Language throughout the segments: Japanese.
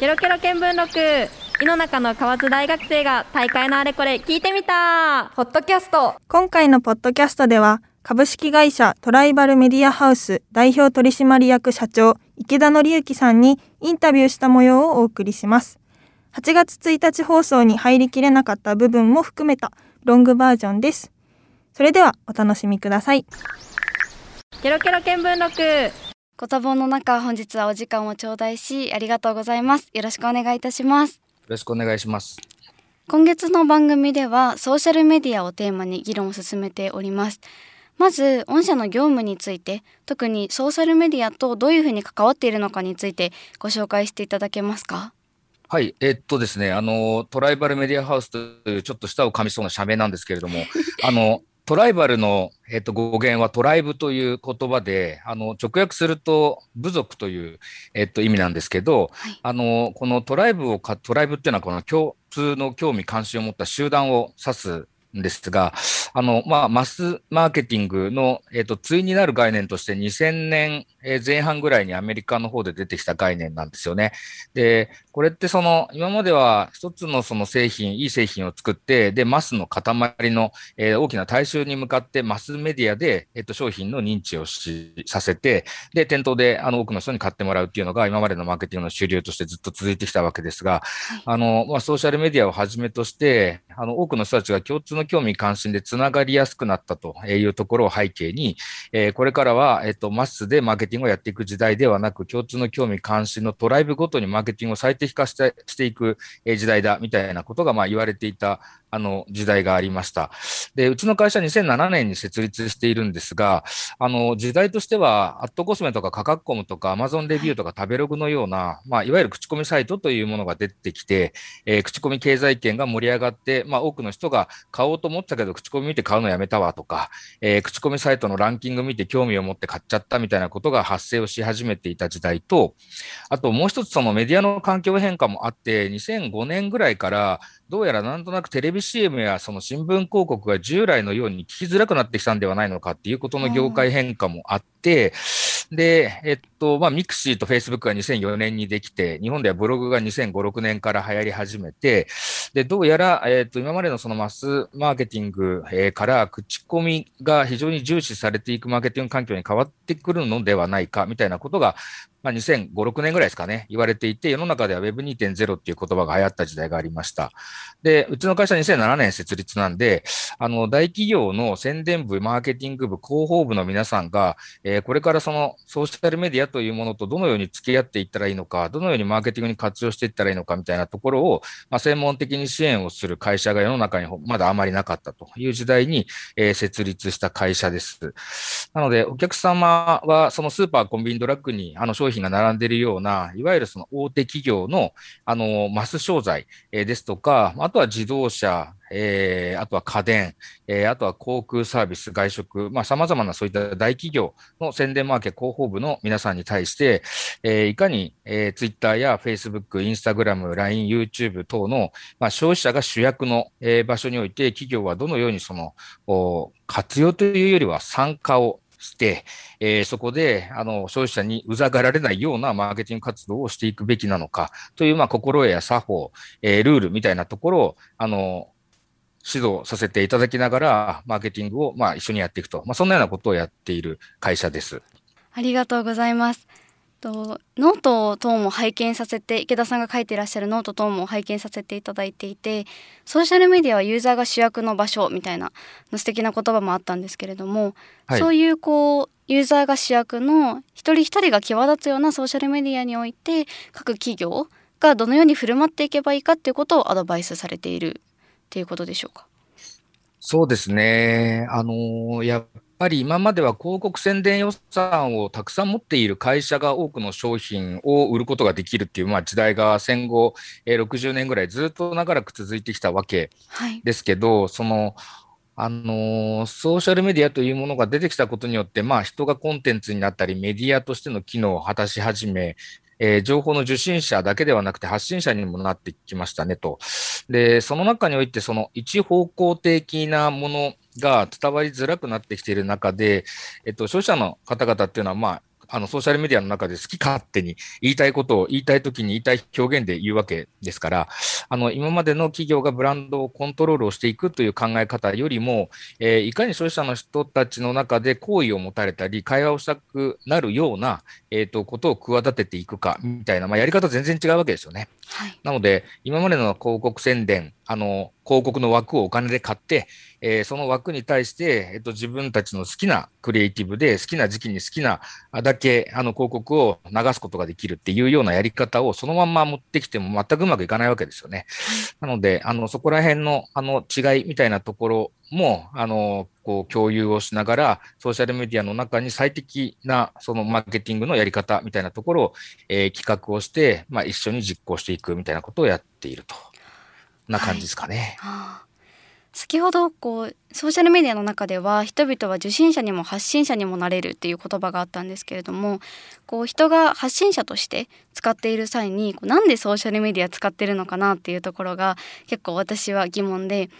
ケロケロ見聞録。井の中の河津大学生が大会のあれこれ聞いてみた。ポッドキャスト。今回のポッドキャストでは株式会社トライバルメディアハウス代表取締役社長池田紀之さんにインタビューした模様をお送りします。8月1日放送に入りきれなかった部分も含めたロングバージョンです。それではお楽しみください。ケロケロ見聞録ご多忙の中本日はお時間を頂戴しありがとうございます。よろしくお願いいたします。よろしくお願いします。今月の番組ではソーシャルメディアをテーマに議論を進めております。まず御社の業務について特にソーシャルメディアとどういうふうに関わっているのかについてご紹介していただけますか？はい、えっとですね、あの、トライバルメディアハウスというちょっと舌を噛みそうな社名なんですけれども、あの、トライバルの、えっと、語源はトライブという言葉で、あの、直訳すると部族という、えっと、意味なんですけど、はい。あの、このトライブをか、トライブっていうのはこの共通の興味関心を持った集団を指すんですが、あの、まあ、マスマーケティングの、えっと、対になる概念として2000年えー前半ぐらいにアメリカの方で出てきた概念なんですよね。で、これってその、今までは一つのその製品、いい製品を作って、で、マスの塊の、えー大きな大衆に向かってマスメディアで、えっと、商品の認知をしさせて、で、店頭であの多くの人に買ってもらうっていうのが今までのマーケティングの主流としてずっと続いてきたわけですが、あの、まあ、ソーシャルメディアをはじめとして、あの、多くの人たちが共通の興味関心でつながりやすくなったというところを背景に、えーこれからは、えっと、マスでマーケティングをやっていく時代ではなく、共通の興味関心のトライブごとにマーケティングを最適化してしていく時代だ、みたいなことが、まあ、言われていた、あの、時代がありました。で、うちの会社2007年に設立しているんですが、あの、時代としては、アットコスメとか価格コムとかアマゾンレビューとか食べログのような、まあ、いわゆる口コミサイトというものが出てきて、えー口コミ経済圏が盛り上がって、まあ、多くの人が買おうと思ったけど、口コミ見て買うのやめたわとか、えー口コミサイトのランキング見て興味を持って買っちゃったみたいなことが発生をし始めていた時代と、あともう一つそのメディアの環境変化もあって、2005年ぐらいから、どうやらなんとなくテレビ CM やその新聞広告が従来のように聞きづらくなってきたんではないのかっていうことの業界変化もあって、で、えっと、まあ、 mixi とフェイスブックが2004年にできて、日本ではブログが2005、6年から流行り始めて、で、どうやら、えっと、今までのそのマスマーケティング、から口コミが非常に重視されていくマーケティング環境に変わってくるのではないか、みたいなことが、まあ、2005、6年ぐらいですかね、言われていて、世の中では Web2.0 っていう言葉が流行った時代がありました。で、うちの会社2007年設立なんで、あの、大企業の宣伝部、マーケティング部、広報部の皆さんが、えーこれからそのソーシャルメディアというものとどのように付き合っていったらいいのか、どのようにマーケティングに活用していったらいいのかみたいなところを、まあ、専門的に支援をする会社が世の中にまだあまりなかったという時代に、えー設立した会社です。なので、お客様はそのスーパー、コンビニ、ドラッグにあの商品品が並んでいるような、いわゆるその大手企業のあのマス商材、えですとか、あとは自動車、えーあとは家電、えーあとは航空サービス、外食、まあ、様々なそういった大企業の宣伝マーケ広報部の皆さんに対して、えーいかに、えー、Twitter や Facebook、Instagram、LINE、YouTube 等の、まあ、消費者が主役の、えー場所において、企業はどのようにその、活用というよりは参加をして、えーそこで、あの、消費者にうざがられないようなマーケティング活動をしていくべきなのかという、まあ、心得や作法、えールールみたいなところを、あの、指導させていただきながら、マーケティングを、まあ、一緒にやっていくと。まあ、そんなようなことをやっている会社です。ありがとうございます。とノート等も拝見させて池田さんが書いていらっしゃるノート等も拝見させていただいていてソーシャルメディアはユーザーが主役の場所みたいな素敵な言葉もあったんですけれども、はいそういうこうユーザーが主役の一人一人が際立つようなソーシャルメディアにおいて各企業がどのように振る舞っていけばいいかっていうことをアドバイスされているっていうことでしょうか？そうですね。あのやっぱり今までは広告宣伝予算をたくさん持っている会社が多くの商品を売ることができるっていう、まあ、時代が戦後、えー60年ぐらいずっと長らく続いてきたわけはい、ですけど、その、あのーソーシャルメディアというものが出てきたことによって、まあ、人がコンテンツになったり、メディアとしての機能を果たし始め、えー情報の受信者だけではなくて発信者にもなってきましたねと。で、その中において、その一方向的なものが伝わりづらくなってきている中で、えっと、消費者の方々っていうのは、まあ、あのソーシャルメディアの中で好き勝手に言いたいことを言いたいときに言いたい表現で言うわけですから、あの今までの企業がブランドをコントロールをしていくという考え方よりも、えー、いかに消費者の人たちの中で好意を持たれたり、会話をしたくなるような、えーと、ことを企てていくかみたいな、まあ、やり方全然違うわけですよね。はい、なので、今までの広告宣伝、あの広告の枠をお金で買って、えー、その枠に対して、えっと、自分たちの好きなクリエイティブで、好きな時期に好きなだけあの広告を流すことができるっていうようなやり方をそのまんま持ってきても全くうまくいかないわけですよね。なので、あのそこら辺のあの違いみたいなところも、あのこう共有をしながら、ソーシャルメディアの中に最適なそのマーケティングのやり方みたいなところを、えー、企画をして、まあ、一緒に実行していくみたいなことをやっていると。な感じですかね。はい先ほどこうソーシャルメディアの中では人々は受信者にも発信者にもなれるっていう言葉があったんですけれどもこう人が発信者として使っている際にこうなんでソーシャルメディア使ってるのかなっていうところが結構私は疑問で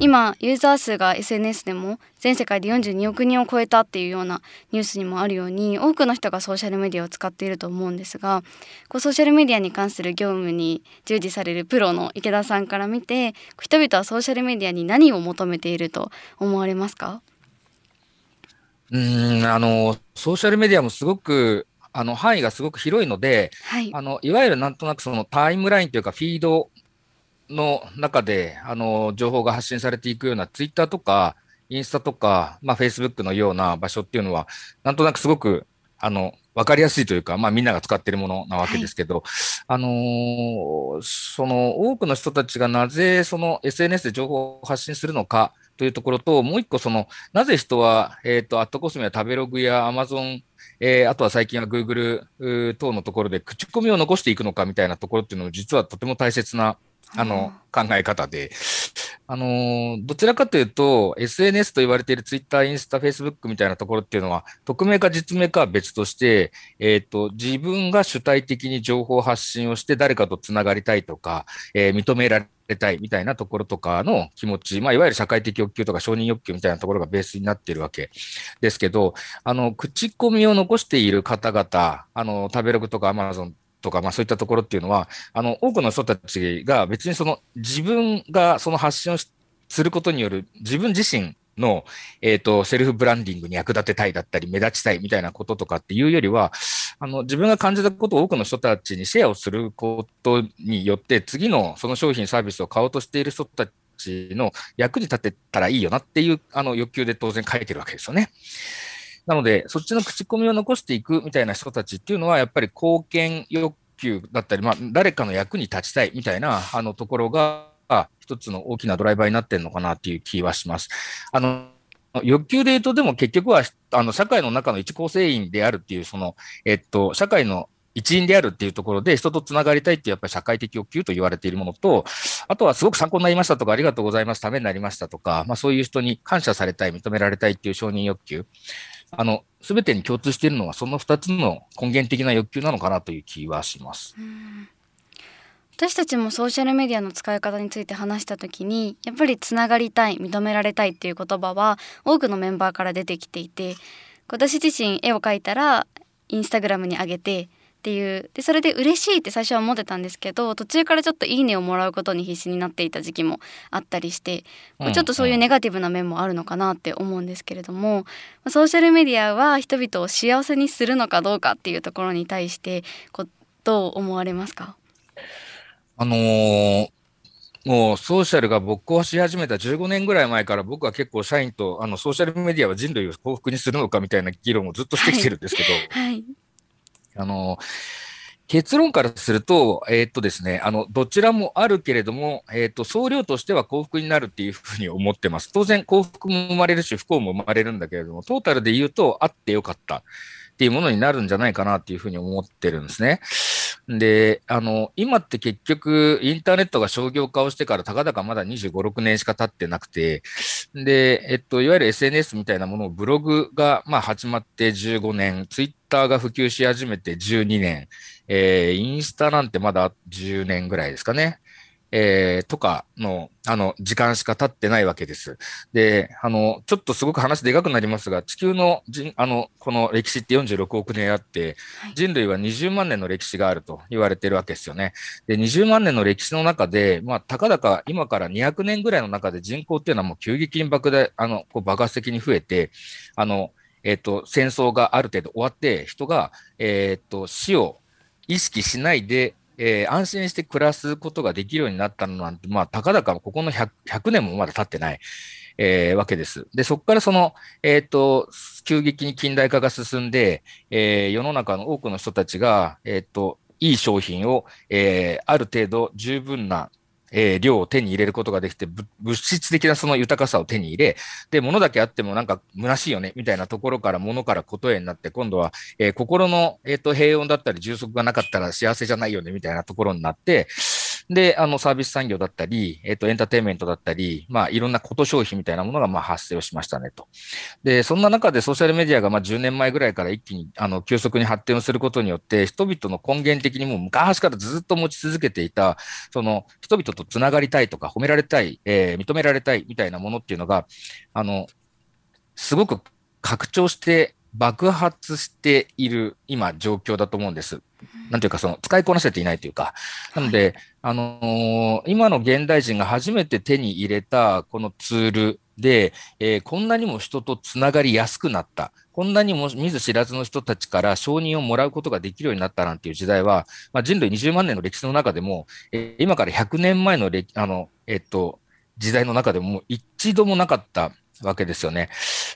今ユーザー数が SNS でも全世界で42億人を超えたっていうようなニュースにもあるように多くの人がソーシャルメディアを使っていると思うんですがこうソーシャルメディアに関する業務に従事されるプロの池田さんから見て人々はソーシャルメディアに何を求めていると思われますか？うんあのソーシャルメディアもすごくあの範囲がすごく広いので、はい、あのいわゆるなんとなくそのタイムラインというかフィードの中で、あの、情報が発信されていくようなツイッターとか、インスタとか、まあ、フェイスブックのような場所っていうのは、なんとなくすごく、あの、わかりやすいというか、まあ、みんなが使っているものなわけですけど、はい、あのー、その、多くの人たちがなぜ、その SNS で情報を発信するのかというところと、もう一個、その、なぜ人は、えっ、ー、と、アットコスメや食べログやアマゾンえー、あとは最近は Google 等のところで口コミを残していくのかみたいなところっていうのも実はとても大切なあの、考え方で、あの、どちらかというと、SNS と言われている Twitter、インスタ、Facebook みたいなところっていうのは、匿名か実名かは別として、えっ、ー、と、自分が主体的に情報発信をして誰かとつながりたいとか、えー、認められたいみたいなところとかの気持ち、まあ、いわゆる社会的欲求とか承認欲求みたいなところがベースになっているわけですけど、あの、口コミを残している方々、あの、食べログとか Amazon とか、まあそういったところっていうのは、あの、多くの人たちが別にその自分がその発信をすることによる自分自身の、えっ、ー、と、セルフブランディングに役立てたいだったり、目立ちたいみたいなこととかっていうよりは、あの、自分が感じたことを多くの人たちにシェアをすることによって、次のその商品サービスを買おうとしている人たちの役に立てたらいいよなっていう、あの、欲求で当然書いてるわけですよね。なので、そっちの口コミを残していくみたいな人たちっていうのは、やっぱり貢献欲求だったり、まあ、誰かの役に立ちたいみたいなあのところが、一つの大きなドライバーになってるのかなっていう気はします。あの欲求で言うと、でも結局は、あの、社会の中の一構成員であるっていう、その、えっと、社会の一員であるっていうところで人とつながりたいっていうやっぱり社会的欲求と言われているものと、あとはすごく参考になりましたとか、ありがとうございます、ためになりましたとか、まあそういう人に感謝されたい、認められたいっていう承認欲求。あの、すべてに共通しているのは、その2つの根源的な欲求なのかなという気はします。私たちもソーシャルメディアの使い方について話した時にやっぱりつながりたい認められたいっていう言葉は多くのメンバーから出てきていて私自身絵を描いたらインスタグラムに上げてっていう。でそれで嬉しいって最初は思ってたんですけど途中からちょっと「いいね」をもらうことに必死になっていた時期もあったりして、うん、ちょっとそういうネガティブな面もあるのかなって思うんですけれども、うん、ソーシャルメディアは人々を幸せにするのかどうかっていうところに対してこどう思われますか？あのーもうソーシャルが勃興し始めた15年ぐらい前から僕は結構社員とあのソーシャルメディアは人類を幸福にするのかみたいな議論をずっとしてきてるんですけど、はい、あの、結論からすると、えー、っとですね、あの、どちらもあるけれども、えー、っと、総量としては幸福になるっていうふうに思ってます。当然、幸福も生まれるし、不幸も生まれるんだけれども、トータルで言うと、あってよかったっていうものになるんじゃないかなっていうふうに思ってるんですね。で、あの、今って結局、インターネットが商業化をしてからたかだかまだ25、6年しか経ってなくて、で、えっと、いわゆる SNS みたいなものをブログが、まあ、始まって15年、ツイッターが普及し始めて12年、えー、インスタなんてまだ10年ぐらいですかね。えー、とかの、あの、時間しか経ってないわけです。で、あの、ちょっとすごく話でかくなりますが、地球の人、あの、この歴史って46億年あって、人類は20万年の歴史があると言われてるわけですよね。で、20万年の歴史の中で、まあ、たかだか今から200年ぐらいの中で人口っていうのはもう急激に爆大、あの、こう爆発的に増えて、あの、えっ、ー、と、戦争がある程度終わって、人が、えっ、ー、と、死を意識しないで、えー、安心して暮らすことができるようになったのなんて、まあ、たかだかここの 100, 100年もまだ経ってない、えー、わけです。で、そこからその、えっ、ー、と、急激に近代化が進んで、えー、世の中の多くの人たちが、えっ、と、いい商品を、えー、ある程度十分なえー、量を手に入れることができて、物質的なその豊かさを手に入れ、で、物だけあってもなんか虚しいよね、みたいなところから物からことへになって、今度は、えー、心の、えっ、ー、と、平穏だったり充足がなかったら幸せじゃないよね、みたいなところになって、で、あの、サービス産業だったり、えっ、と、エンターテインメントだったり、まあ、いろんなこと消費みたいなものが、まあ、発生をしましたね、と。で、そんな中でソーシャルメディアが、まあ、10年前ぐらいから一気に、あの、急速に発展をすることによって、人々の根源的にもう昔からずっと持ち続けていた、その、人々と繋がりたいとか、褒められたい、えー、認められたいみたいなものっていうのが、あの、すごく拡張して爆発している今状況だと思うんです。なんていうか、その、使いこなせていないというか。なので、あのー、今の現代人が初めて手に入れたこのツールで、えー、こんなにも人とつながりやすくなった。こんなにも見ず知らずの人たちから承認をもらうことができるようになったなんていう時代は、まあ、人類20万年の歴史の中でも、えー、今から100年前のあの、えっと、時代の中でも一度もなかったわけですよね。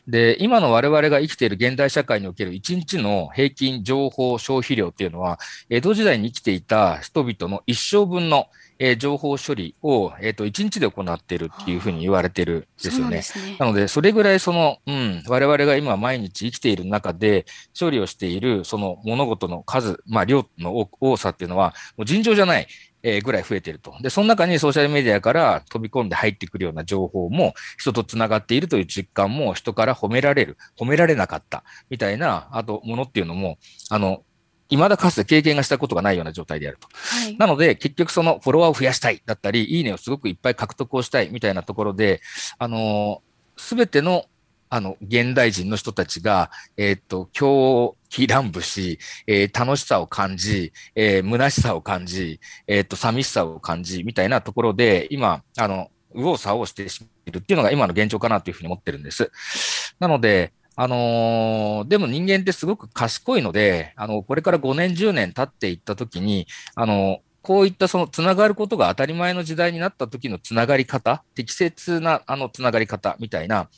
で、今の我々が生きている現代社会における1日の平均情報消費量っていうのは、江戸時代に生きていた人々の一生分の、えー、情報処理を、えっ、ー、と、1日で行っているっていうふうに言われてるんですよね。なねなので、それぐらいその、うん、我々が今毎日生きている中で処理をしているその物事の数、まあ量の多さっていうのは、もう尋常じゃない、えぐらい増えていると。で、その中にソーシャルメディアから飛び込んで入ってくるような情報も人と繋がっているという実感も人から褒められる、褒められなかったみたいな、あと、ものっていうのも、あの、未だかつて経験がしたことがないような状態であると。はい、なので、結局そのフォロワーを増やしたいだったり、いいねをすごくいっぱい獲得をしたいみたいなところで、あのすべてのあの、現代人の人たちが、えっ、と、狂気乱舞し、えー、楽しさを感じ、えー、虚しさを感じ、えっ、と、寂しさを感じ、みたいなところで、今、あの、右往左往してしまっているっていうのが今の現状かなというふうに思ってるんです。なので、あのー、でも人間ってすごく賢いので、あの、これから5年、10年経っていったときに、あの、こういったそのつながることが当たり前の時代になった時のつながり方、適切なあのつながり方みたいな、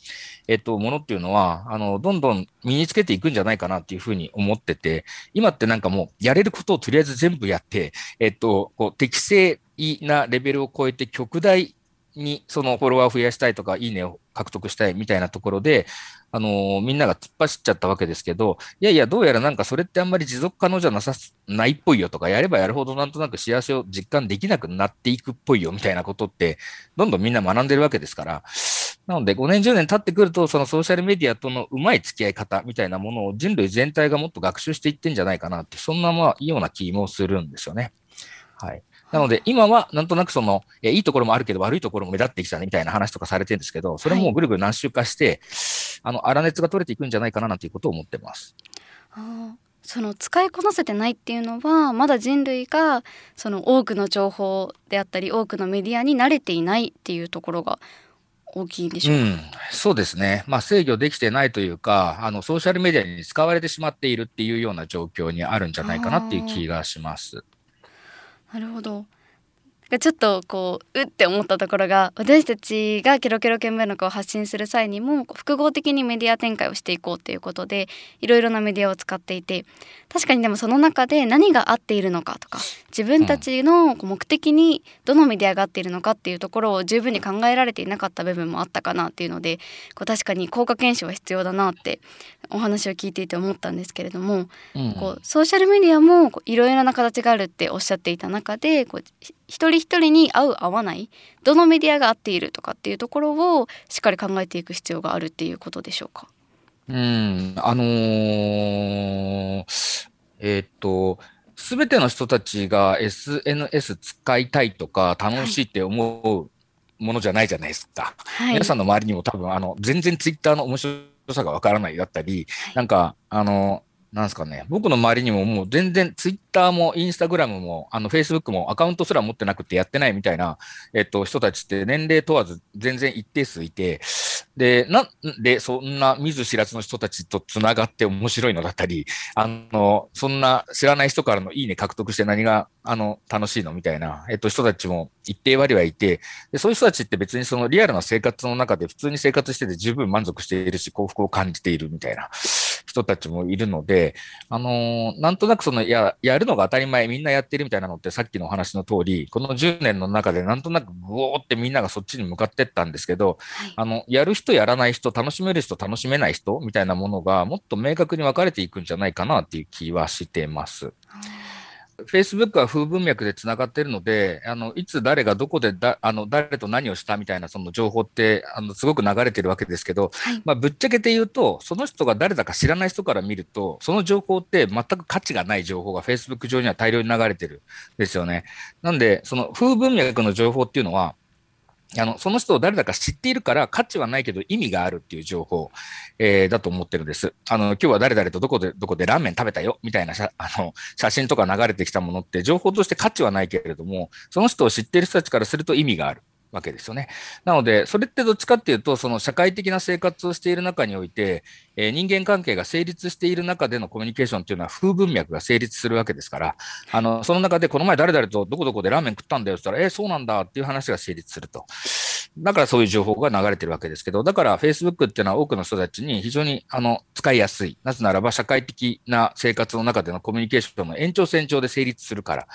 えっと、ものっていうのは、あの、どんどん身につけていくんじゃないかなっていうふうに思ってて、今ってなんかもうやれることをとりあえず全部やって、えっと、こう適正なレベルを超えて極大にそのフォロワーを増やしたいとか、いいねを獲得したいみたいなところで、あのー、みんなが突っ走っちゃったわけですけど、いやいや、どうやらなんかそれってあんまり持続可能じゃなさ、ないっぽいよとか、やればやるほどなんとなく幸せを実感できなくなっていくっぽいよみたいなことって、どんどんみんな学んでるわけですから、なので5年、10年経ってくると、そのソーシャルメディアとのうまい付き合い方みたいなものを人類全体がもっと学習していってんじゃないかなって、そんなまあ、ような気もするんですよね。はい。なので、今はなんとなくその、えいいところもあるけど悪いところも目立ってきたねみたいな話とかされてるんですけど、それもぐるぐる何周かして、はい、あの、粗熱が取れていくんじゃないかななんていうことを思ってます。あその使いこなせてないっていうのはまだ人類がその多くの情報であったり多くのメディアに慣れていないっていうところが大きいんでしょうか、うん、そうですね、まあ、制御できてないというかあのソーシャルメディアに使われてしまっているっていうような状況にあるんじゃないかなっていう気がします。なるほど。ちょっとこううって思ったところが私たちがケロケロ見聞録を発信する際にも複合的にメディア展開をしていこうということでいろいろなメディアを使っていて確かにでもその中で何が合っているのかとか自分たちの目的にどのメディアが合っているのかっていうところを十分に考えられていなかった部分もあったかなっていうのでこう確かに効果検証は必要だなってお話を聞いていて思ったんですけれども、うん、こうソーシャルメディアもいろいろな形があるっておっしゃっていた中でこう一人一人に合う合わないどのメディアが合っているとかっていうところをしっかり考えていく必要があるっていうことでしょうか？うん、あのー、えー、っと、すべての人たちが SNS 使いたいとか楽しいって思うものじゃないじゃないですか。はい、皆さんの周りにも多分、あの、全然ツイッターの面白さがわからないだったり、なんか、あの、なんですかね、僕の周りにももう全然ツイッターもインスタグラムもあのフェイスブックもアカウントすら持ってなくてやってないみたいな、えっと、人たちって年齢問わず全然一定数いて、で、なんでそんな見ず知らずの人たちと繋がって面白いのだったり、あの、そんな知らない人からのいいね獲得して何があの楽しいのみたいな、えっと、人たちも一定割はいてで、そういう人たちって別にそのリアルな生活の中で普通に生活してて十分満足しているし幸福を感じているみたいな。人たちもいるので、あのー、なんとなくそのや、やるのが当たり前、みんなやってるみたいなのって、さっきのお話の通り、この10年の中でなんとなくブオーってみんながそっちに向かってったんですけど、はい、あの、やる人、やらない人、楽しめる人、楽しめない人みたいなものがもっと明確に分かれていくんじゃないかなっていう気はしてます。Facebook は風文脈でつながっているので、あのいつ誰がどこでだあの誰と何をしたみたいなその情報ってあのすごく流れてるわけですけど、はい、まあ、ぶっちゃけて言うと、その人が誰だか知らない人から見ると、その情報って全く価値がない情報が Facebook 上には大量に流れてるんですよね。なんで、その風文脈の情報っていうのは、あの、その人を誰だか知っているから価値はないけど意味があるっていう情報、えー、だと思ってるんです。あの、今日は誰々とどこで、どこでラーメン食べたよみたいな あの写真とか流れてきたものって情報として価値はないけれども、その人を知っている人たちからすると意味がある。わけですよね。なので、それってどっちかっていうと、その社会的な生活をしている中において、えー、人間関係が成立している中でのコミュニケーションっていうのは風文脈が成立するわけですから、あの、その中でこの前誰々とどこどこでラーメン食ったんだよって言ったら、えー、そうなんだっていう話が成立すると。だからそういう情報が流れてるわけですけど、だから Facebook っていうのは多くの人たちに非常にあの使いやすい。なぜならば社会的な生活の中でのコミュニケーションの延長線上で成立するから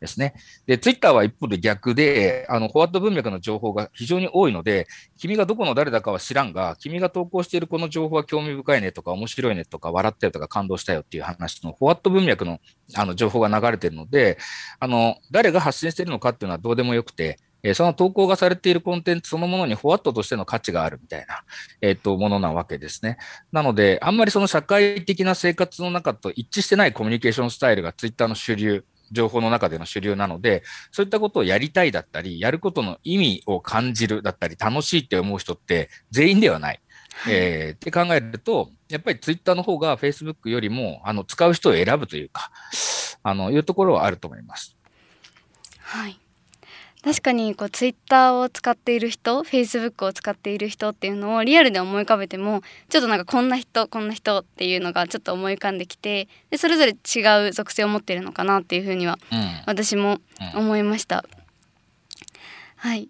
ですね。で、Twitter は一方で逆で、あの、フォワット文脈の情報が非常に多いので、君がどこの誰だかは知らんが、君が投稿しているこの情報は興味深いねとか面白いねとか笑ったよとか感動したよっていう話のフォワット文脈のあの情報が流れてるので、あの、誰が発信しているのかっていうのはどうでもよくて、えその投稿がされているコンテンツそのものにフォワットとしての価値があるみたいな、えっ、と、ものなわけですね。なので、あんまりその社会的な生活の中と一致してないコミュニケーションスタイルがツイッターの主流、情報の中での主流なので、そういったことをやりたいだったり、やることの意味を感じるだったり、楽しいって思う人って全員ではない。えー、って考えると、やっぱりツイッターの方がフェイスブックよりも、あの、使う人を選ぶというか、あの、いうところはあると思います。はい。確かにこうツイッターを使っている人フェイスブックを使っている人っていうのをリアルで思い浮かべてもちょっとなんかこんな人こんな人っていうのがちょっと思い浮かんできてでそれぞれ違う属性を持っているのかなっていうふうには私も思いました。はい。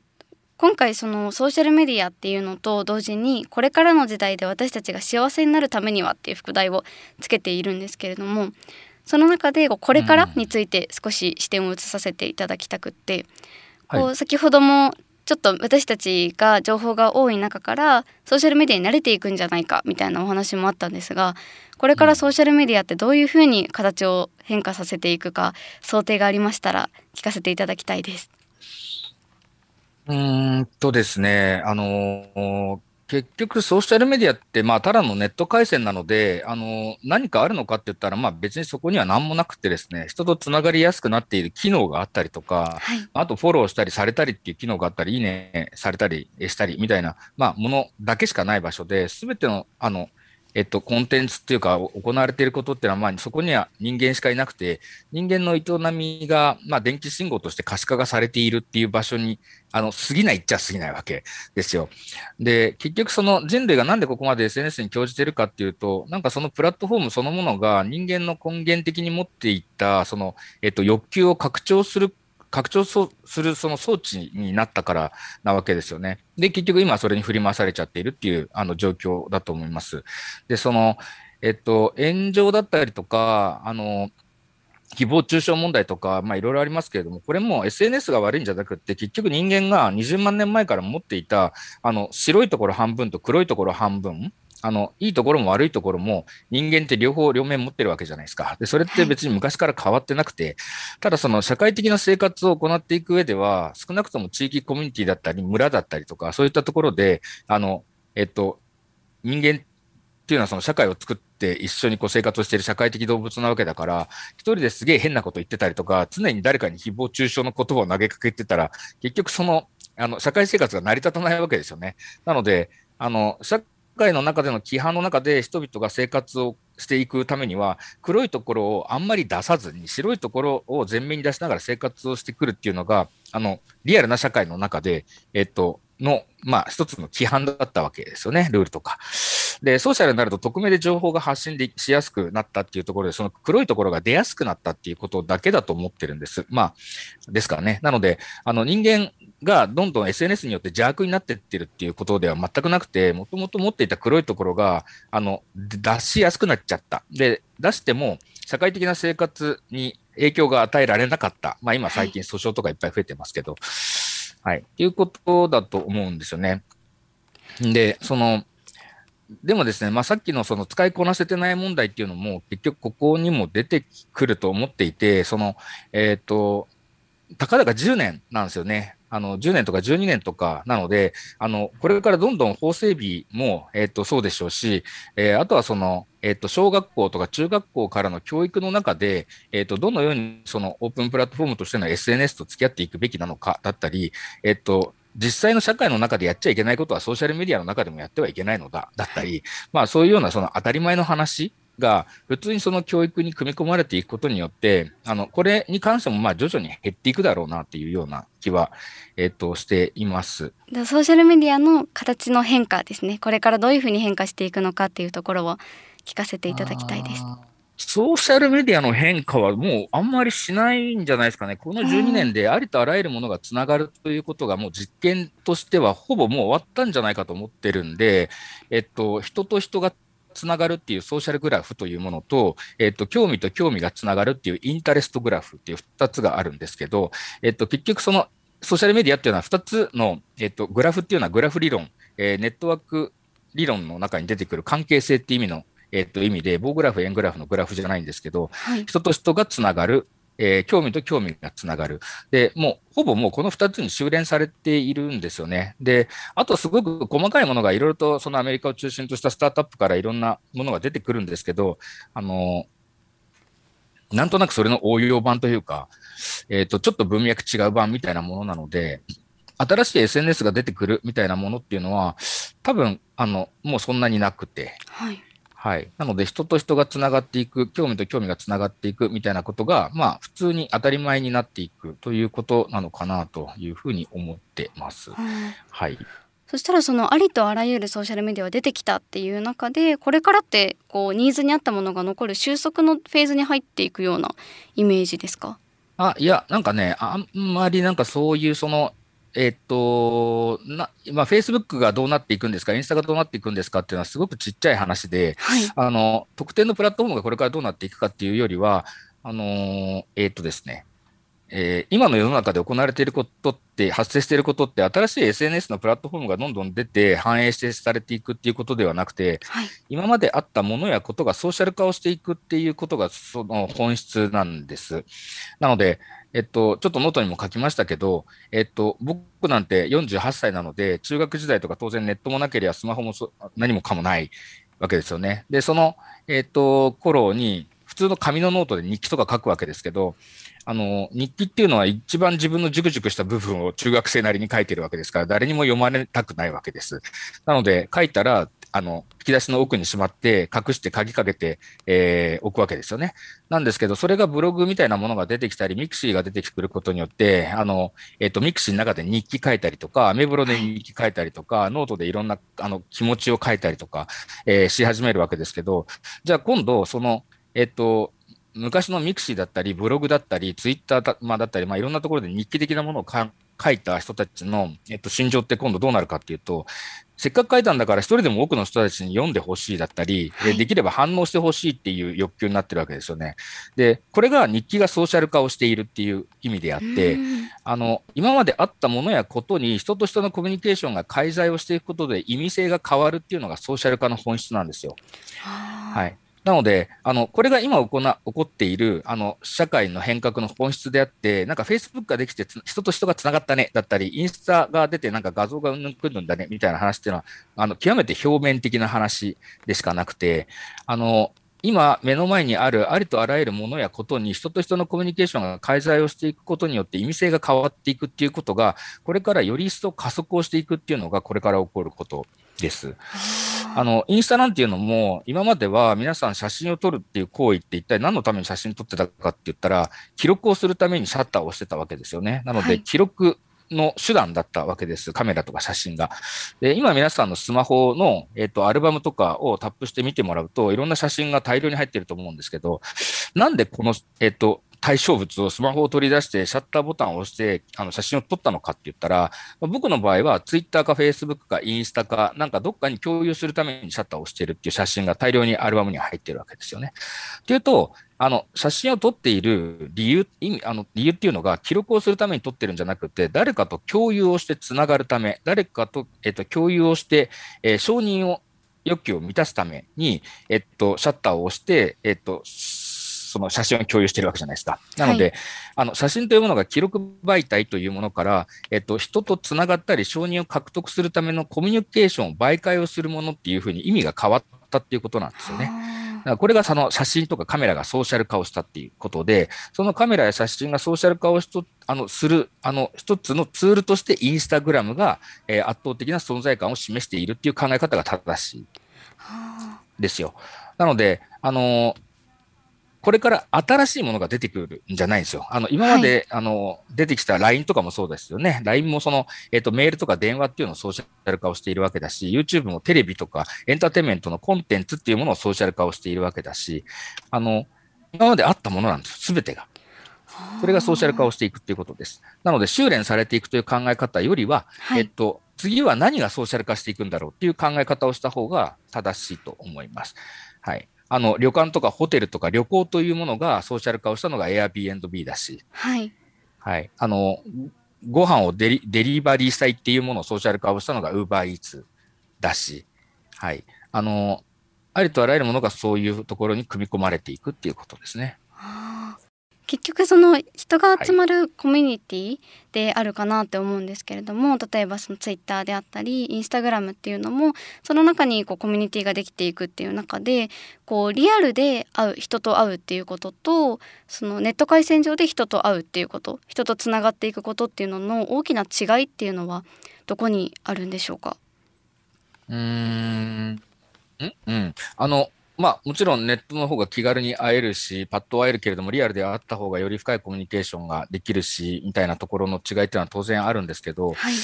今回そのソーシャルメディアっていうのと同時にこれからの時代で私たちが幸せになるためにはっていう副題をつけているんですけれどもその中でこれからについて少し視点を移させていただきたくってこう先ほどもちょっと私たちが情報が多い中からソーシャルメディアに慣れていくんじゃないかみたいなお話もあったんですがこれからソーシャルメディアってどういうふうに形を変化させていくか想定がありましたら聞かせていただきたいです。うんとですね、あの結局、ソーシャルメディアって、まあ、ただのネット回線なので、あの、何かあるのかって言ったら、まあ、別にそこには何もなくてですね、人とつながりやすくなっている機能があったりとか、はい、あとフォローしたりされたりっていう機能があったり、いいねされたりしたりみたいな、まあ、ものだけしかない場所で、すべての、あの、えっと、コンテンツっていうか、行われていることっていうのは、まあ、そこには人間しかいなくて、人間の営みが、まあ、電気信号として可視化がされているっていう場所に、あの、過ぎないっちゃ過ぎないわけですよ。で、結局その人類がなんでここまで SNS に興じてるかっていうと、なんかそのプラットフォームそのものが人間の根源的に持っていった、その、えっと、欲求を拡張する拡張するその装置になったからなわけですよね。で、結局今それに振り回されちゃっているっていうあの状況だと思います。で、その、えっと、炎上だったりとか、あの、誹謗中傷問題とか、まあいろいろありますけれども、これも SNS が悪いんじゃなくて、結局人間が20万年前から持っていた、あの、白いところ半分と黒いところ半分、あの、いいところも悪いところも人間って両方両面持ってるわけじゃないですか。で、それって別に昔から変わってなくて、ただその社会的な生活を行っていく上では、少なくとも地域コミュニティだったり、村だったりとか、そういったところで、あの、えっと、人間っていうのはその社会を作って一緒にこう生活をしている社会的動物なわけだから、一人ですげえ変なこと言ってたりとか、常に誰かに誹謗中傷の言葉を投げかけてたら、結局その、あの、社会生活が成り立たないわけですよね。なので、あの、社会の中での規範の中で人々が生活をしていくためには、黒いところをあんまり出さずに、白いところを前面に出しながら生活をしてくるっていうのが、あの、リアルな社会の中で、えっと、の、まあ、一つの規範だったわけですよね、ルールとか。で、ソーシャルになると匿名で情報が発信でしやすくなったっていうところで、その黒いところが出やすくなったっていうことだけだと思ってるんです。まあ、ですからね。なので、あの、人間がどんどん SNS によって邪悪になっていってるっていうことでは全くなくて、もともと持っていた黒いところが、あの、出しやすくなっちゃった。で、出しても、社会的な生活に影響が与えられなかった。まあ今最近訴訟とかいっぱい増えてますけど、はい。っていうことだと思うんですよね。で、その、でもですね、まあ、さっきのその使いこなせてない問題っていうのも、結局ここにも出てくると思っていて、その、えっ、ー、と、たかだか10年なんですよね。あの、10年とか12年とかなので、あの、これからどんどん法整備も、えっ、ー、と、そうでしょうし、えー、あとはその、えっ、と、小学校とか中学校からの教育の中で、えっ、と、どのようにそのオープンプラットフォームとしての SNS と付き合っていくべきなのかだったり、えっ、と、実際の社会の中でやっちゃいけないことはソーシャルメディアの中でもやってはいけないのだ、だったり、まあそういうようなその当たり前の話が普通にその教育に組み込まれていくことによって、あの、これに関してもまあ徐々に減っていくだろうなっていうような気は、えっ、と、しています。ソーシャルメディアの形の変化ですね。これからどういうふうに変化していくのかっていうところを聞かせていただきたいです。ソーシャルメディアの変化はもうあんまりしないんじゃないですかね。この12年でありとあらゆるものがつながるということがもう実験としてはほぼもう終わったんじゃないかと思ってるんで、えっと、人と人がつながるっていうソーシャルグラフというものと、えっと、興味と興味がつながるっていうインタレストグラフっていう2つがあるんですけど、えっと、結局そのソーシャルメディアっていうのは2つの、えっと、グラフっていうのはグラフ理論、えー、ネットワーク理論の中に出てくる関係性っていう意味のえっ、と、意味で、棒グラフ、円グラフのグラフじゃないんですけど、はい、人と人がつながる、えー、興味と興味がつながる。で、もう、ほぼもうこの2つに修練されているんですよね。で、あとすごく細かいものがいろいろとそのアメリカを中心としたスタートアップからいろんなものが出てくるんですけど、あの、なんとなくそれの応用版というか、えっ、ー、と、ちょっと文脈違う版みたいなものなので、新しい SNS が出てくるみたいなものっていうのは、多分、あの、もうそんなになくて、はい。はい。なので、人と人がつながっていく、興味と興味がつながっていくみたいなことが、まあ、普通に当たり前になっていくということなのかなというふうに思ってます。はい。そしたらそのありとあらゆるソーシャルメディアが出てきたっていう中でこれからってこうニーズに合ったものが残る収束のフェーズに入っていくようなイメージですか？あいやなんかねあんまりなんかそういうそのえっと、な、まあ、Facebook がどうなっていくんですか、インスタがどうなっていくんですかっていうのはすごくちっちゃい話で、はい、あの、特定のプラットフォームがこれからどうなっていくかっていうよりは、あのえっとですね、えー、今の世の中で行われていることって、発生していることって、新しい SNS のプラットフォームがどんどん出て、繁栄してされていくっていうことではなくて、はい、今まであったものやことがソーシャル化をしていくっていうことが、その本質なんです。なので、えっと、ちょっとノートにも書きましたけど、えっと、僕なんて48歳なので、中学時代とか当然ネットもなければスマホも何もかもないわけですよね。で、その、えっと、頃に、普通の紙のノートで日記とか書くわけですけど、あの、日記っていうのは一番自分のジュクジュクした部分を中学生なりに書いてるわけですから、誰にも読まれたくないわけです。なので、書いたら、あの、引き出しの奥にしまって、隠して鍵かけて、えー、置くわけですよね。なんですけど、それがブログみたいなものが出てきたり、ミクシーが出てくることによって、あの、えっ、ー、と、ミクシーの中で日記書いたりとか、アメブロで日記書いたりとか、ノートでいろんな、あの、気持ちを書いたりとか、えー、し始めるわけですけど、じゃあ今度、その、えっ、ー、と、昔のミクシーだったり、ブログだったり、ツイッターだ,、まあ、だったり、まあ、いろんなところで日記的なものを書いた人たちの、えっと、心情って今度どうなるかっていうと、せっかく書いたんだから一人でも多くの人たちに読んでほしいだったり、はい、できれば反応してほしいっていう欲求になってるわけですよね。で、これが日記がソーシャル化をしているっていう意味であって、あの、今まであったものやことに人と人のコミュニケーションが介在をしていくことで意味性が変わるっていうのがソーシャル化の本質なんですよ。はい。なので、あの、これが今行起こっている、あの、社会の変革の本質であって、なんか Facebook ができて人と人がつながったね、だったり、インスタが出てなんか画像がうんぬんくるんだね、みたいな話っていうのは、あの、極めて表面的な話でしかなくて、あの、今、目の前にあるありとあらゆるものやことに人と人のコミュニケーションが介在をしていくことによって意味性が変わっていくっていうことが、これからより一層加速をしていくっていうのが、これから起こることです。あの、インスタなんていうのも、今までは皆さん写真を撮るっていう行為って一体何のために写真撮ってたかって言ったら、記録をするためにシャッターを押してたわけですよね。なので、記録の手段だったわけです。カメラとか写真が。で、今皆さんのスマホの、えっ、と、アルバムとかをタップして見てもらうと、いろんな写真が大量に入ってると思うんですけど、なんでこの、えっ、と、対象物をスマホを取り出してシャッターボタンを押してあの写真を撮ったのかって言ったら、僕の場合はツイッターかフェイスブックかインスタかなんかどっかに共有するためにシャッターを押してるっていう写真が大量にアルバムに入ってるわけですよね。っていうと、あの、写真を撮っている理由、意味、あの、理由っていうのが、記録をするために撮ってるんじゃなくて、誰かと共有をしてつながるため、誰かと、えっと、共有をして、えー、承認を、欲求を満たすために、えっと、シャッターを押して、えっと、その写真を共有しているわけじゃないですか。なので、はい、あの写真というものが記録媒体というものから、えっと、人とつながったり、承認を獲得するためのコミュニケーションを媒介をするものっていうふうに意味が変わったっていうことなんですよね。これがその写真とかカメラがソーシャル化をしたっていうことで、そのカメラや写真がソーシャル化をしとあのするあの一つのツールとしてインスタグラムが、えー、圧倒的な存在感を示しているっていう考え方が正しいですよ。なので、あのこれから新しいものが出てくるんじゃないんですよ。あの、今まで、はい、あの、出てきた LINE とかもそうですよね。LINE もその、えっ、ー、と、メールとか電話っていうのをソーシャル化をしているわけだし、YouTube もテレビとかエンターテインメントのコンテンツっていうものをソーシャル化をしているわけだし、あの、今まであったものなんですすべてが。それがソーシャル化をしていくっていうことです。なので、修練されていくという考え方よりは、はい、えっと、次は何がソーシャル化していくんだろうっていう考え方をした方が正しいと思います。はい。あの、旅館とかホテルとか旅行というものがソーシャル化をしたのが Airbnb だし、はい。はい。あの、ご飯をデリデリバリーしたいっていうものをソーシャル化をしたのが UberEats だし、はい。あの、ありとあらゆるものがそういうところに組み込まれていくっていうことですね。結局その人が集まるコミュニティであるかなって思うんですけれども、はい、例えばそのツイッターであったりインスタグラムっていうのもその中にこうコミュニティができていくっていう中でこうリアルで会う人と会うっていうこととそのネット回線上で人と会うっていうこと人とつながっていくことっていうのの大きな違いっていうのはどこにあるんでしょうか？うーんうん、あのまあ、もちろんネットの方が気軽に会えるし、パッと会えるけれども、リアルで会った方がより深いコミュニケーションができるし、みたいなところの違いっていうのは当然あるんですけど、はい、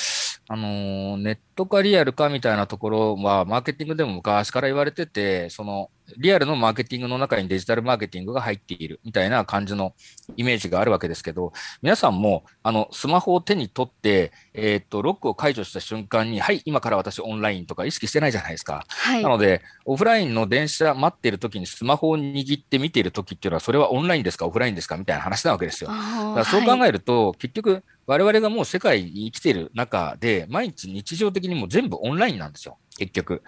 あのネットかリアルかみたいなところは、マーケティングでも昔から言われてて、そのリアルのマーケティングの中にデジタルマーケティングが入っているみたいな感じのイメージがあるわけですけど、皆さんもあのスマホを手に取って、えー、っと、ロックを解除した瞬間に、はい、今から私オンラインとか意識してないじゃないですか。はい、なので、オフラインの電車待ってる時にスマホを握って見ている時っていうのは、それはオンラインですか、オフラインですかみたいな話なわけですよ。だからそう考えると、はい、結局、我々がもう世界に生きている中で、毎日日常的にもう全部オンラインなんですよ。結局。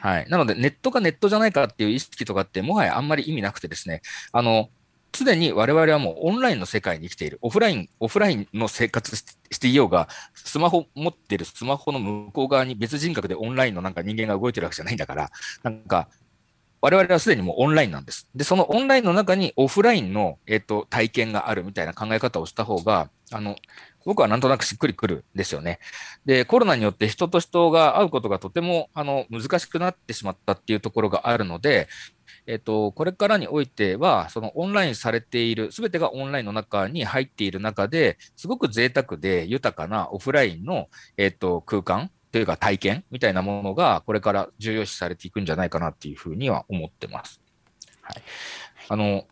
はい。なので、ネットかネットじゃないかっていう意識とかって、もはやあんまり意味なくてですね、あの、すでに我々はもうオンラインの世界に生きている。オフライン、オフラインの生活していようが、スマホ持ってるスマホの向こう側に別人格でオンラインのなんか人間が動いてるわけじゃないんだから、なんか、我々はすでにもうオンラインなんです。で、そのオンラインの中にオフラインの、えっ、と、体験があるみたいな考え方をした方が、あの、僕はなんとなくしっくりくるんですよね。で、コロナによって人と人が会うことがとてもあの難しくなってしまったっていうところがあるので、えっと、これからにおいては、そのオンラインされている、すべてがオンラインの中に入っている中で、すごく贅沢で豊かなオフラインの、えっと、空間というか体験みたいなものが、これから重要視されていくんじゃないかなっていうふうには思ってます。はい。あの、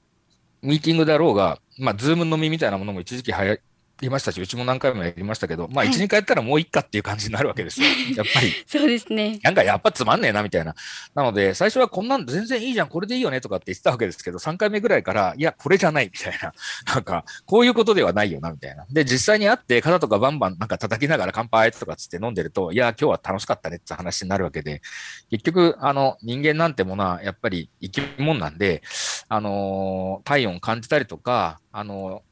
ミーティングだろうが、まあ、 Zoom 飲みみたいなものも一時期はやりましたし、うちも何回もやりましたけど、まあ、はい1、2回やったらもういっかっていう感じになるわけですよ。やっぱり。そうですね。なんかやっぱつまんねえなみたいな。なので、最初はこんなん全然いいじゃん、これでいいよねとかって言ってたわけですけど、3回目ぐらいから、いや、これじゃないみたいな。なんか、こういうことではないよなみたいな。で、実際に会って、肩とかバンバンなんか叩きながら乾杯とかつって飲んでると、いや、今日は楽しかったねって話になるわけで、結局、あの、人間なんてものはやっぱり生き物なんで、あのー体温感じたりとか、あのー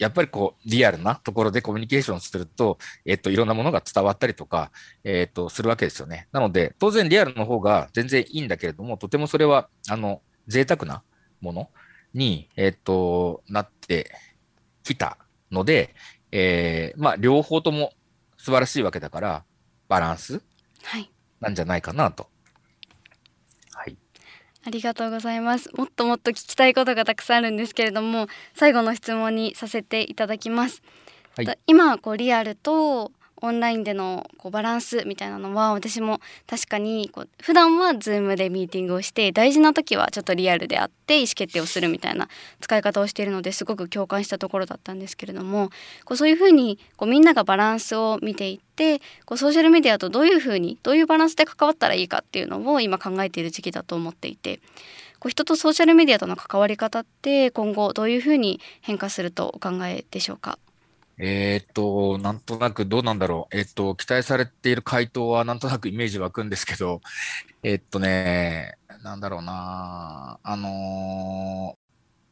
やっぱりこう、リアルなところでコミュニケーションすると、えっと、いろんなものが伝わったりとか、えっと、するわけですよね。なので、当然リアルの方が全然いいんだけれども、とてもそれは、あの、贅沢なものに、えっと、なってきたので、えーまあ、両方とも素晴らしいわけだから、バランスはい。なんじゃないかなと。はい。ありがとうございます。もっともっと聞きたいことがたくさんあるんですけれども、最後の質問にさせていただきます。はいと今こうリアルとオンラインでのこうバランスみたいなのは私も確かにこう普段は Zoom でミーティングをして大事な時はちょっとリアルであって意思決定をするみたいな使い方をしているのですごく共感したところだったんですけれどもこうそういうふうにこうみんながバランスを見ていってこうソーシャルメディアとどういうふうにどういうバランスで関わったらいいかっていうのを今考えている時期だと思っていてこう人とソーシャルメディアとの関わり方って今後どういうふうに変化するとお考えでしょうか？えーっと、なんとなくどうなんだろう。えっと、期待されている回答はなんとなくイメージ湧くんですけど、えっとね、なんだろうな。あの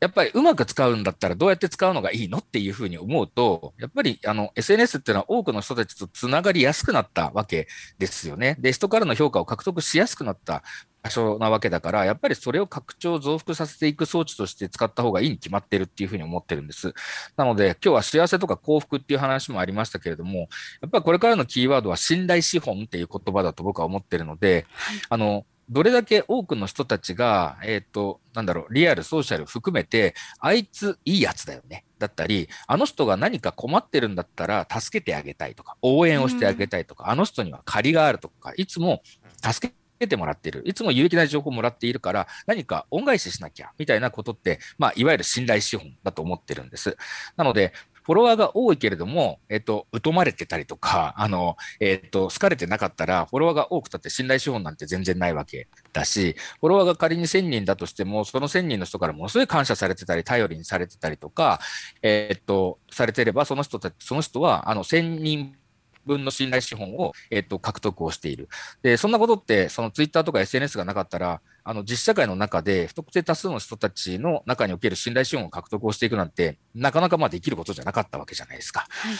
やっぱりうまく使うんだったらどうやって使うのがいいのっていうふうに思うと、やっぱりあの SNS っていうのは多くの人たちとつながりやすくなったわけですよね。で、人からの評価を獲得しやすくなった場所なわけだから、やっぱりそれを拡張、増幅させていく装置として使った方がいいに決まってるっていうふうに思ってるんです。なので、今日は幸せとか幸福っていう話もありましたけれども、やっぱりこれからのキーワードは信頼資本っていう言葉だと僕は思ってるので、あの、どれだけ多くの人たちが、えっ、と、なんだろう、リアル、ソーシャル含めて、あいついいやつだよね。だったり、あの人が何か困ってるんだったら助けてあげたいとか、応援をしてあげたいとか、あの人には借りがあるとか、いつも助けてもらっている。いつも有益な情報をもらっているから、何か恩返ししなきゃ、みたいなことって、まあ、いわゆる信頼資本だと思ってるんです。なので、フォロワーが多いけれども、えっと、疎まれてたりとか、あの、えっと、好かれてなかったら、フォロワーが多くたって信頼資本なんて全然ないわけだし、フォロワーが仮に1000人だとしても、その1000人の人からものすごい感謝されてたり、頼りにされてたりとか、えっと、されてれば、その人たち、その人は、あの、1000人分の信頼資本を、えっと、獲得をしている。で、そんなことって、そのツイッターとか SNS がなかったら、あの、実社会の中で不特定多数の人たちの中における信頼資本を獲得をしていくなんて、なかなかまあできることじゃなかったわけじゃないですか。はい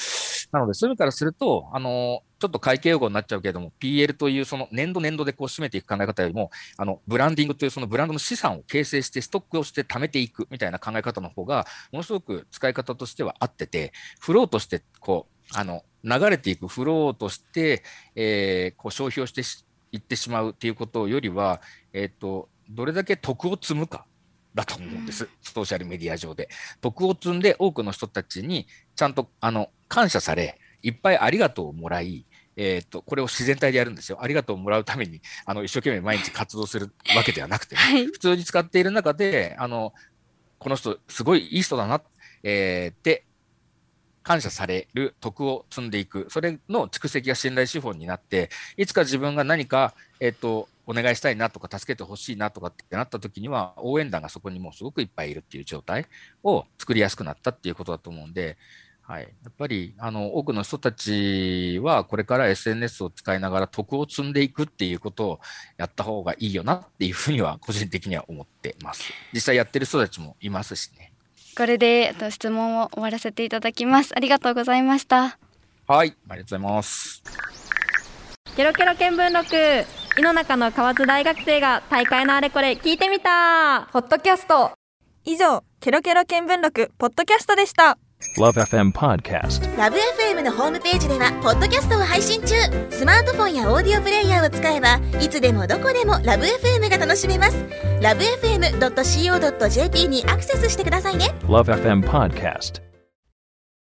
なので、そういう意味からすると、あの、ちょっと会計用語になっちゃうけれども、PL というその年度年度でこう締めていく考え方よりも、あの、ブランディングというそのブランドの資産を形成してストックをして貯めていくみたいな考え方の方が、ものすごく使い方としては合ってて、フローとして、こう、あの、流れていくフローとして、えーこう消費をしてしいってしまうっていうことよりは、えっ、と、どれだけ得を積むか。だと思うんです。ソーシャルメディア上で。徳を積んで多くの人たちにちゃんとあの感謝され、いっぱいありがとうをもらい、えー、とこれを自然体でやるんですよ。ありがとうをもらうためにあの一生懸命毎日活動するわけではなくてね、はい普通に使っている中で、あのこの人、すごいいい人だな、えーって感謝される徳を積んでいく、それの蓄積が信頼資本になって、いつか自分が何か、えっ、と、お願いしたいなとか、助けてほしいなとかってなった時には、応援団がそこにもうすごくいっぱいいるっていう状態を作りやすくなったっていうことだと思うんで、はい。やっぱり、あの、多くの人たちは、これから SNS を使いながら徳を積んでいくっていうことをやった方がいいよなっていうふうには、個人的には思ってます。実際やってる人たちもいますしね。これでえっと質問を終わらせていただきますありがとうございましたはい。ありがとうございます。ケロケロ見聞録。井の中の河津大学生が大会のあれこれ聞いてみた。ポッドキャスト。以上ケロケロ見聞録ポッドキャストでした。Love FM Podcast. ラブ f m のホームページではポッドキャストを配信中。スマートフォンやオーディオプレイヤーを使えばいつでもどこでもラブ f m が楽しめます。ラブ FM.co.jp にアクセスしてくださいね。Love FM Podcast.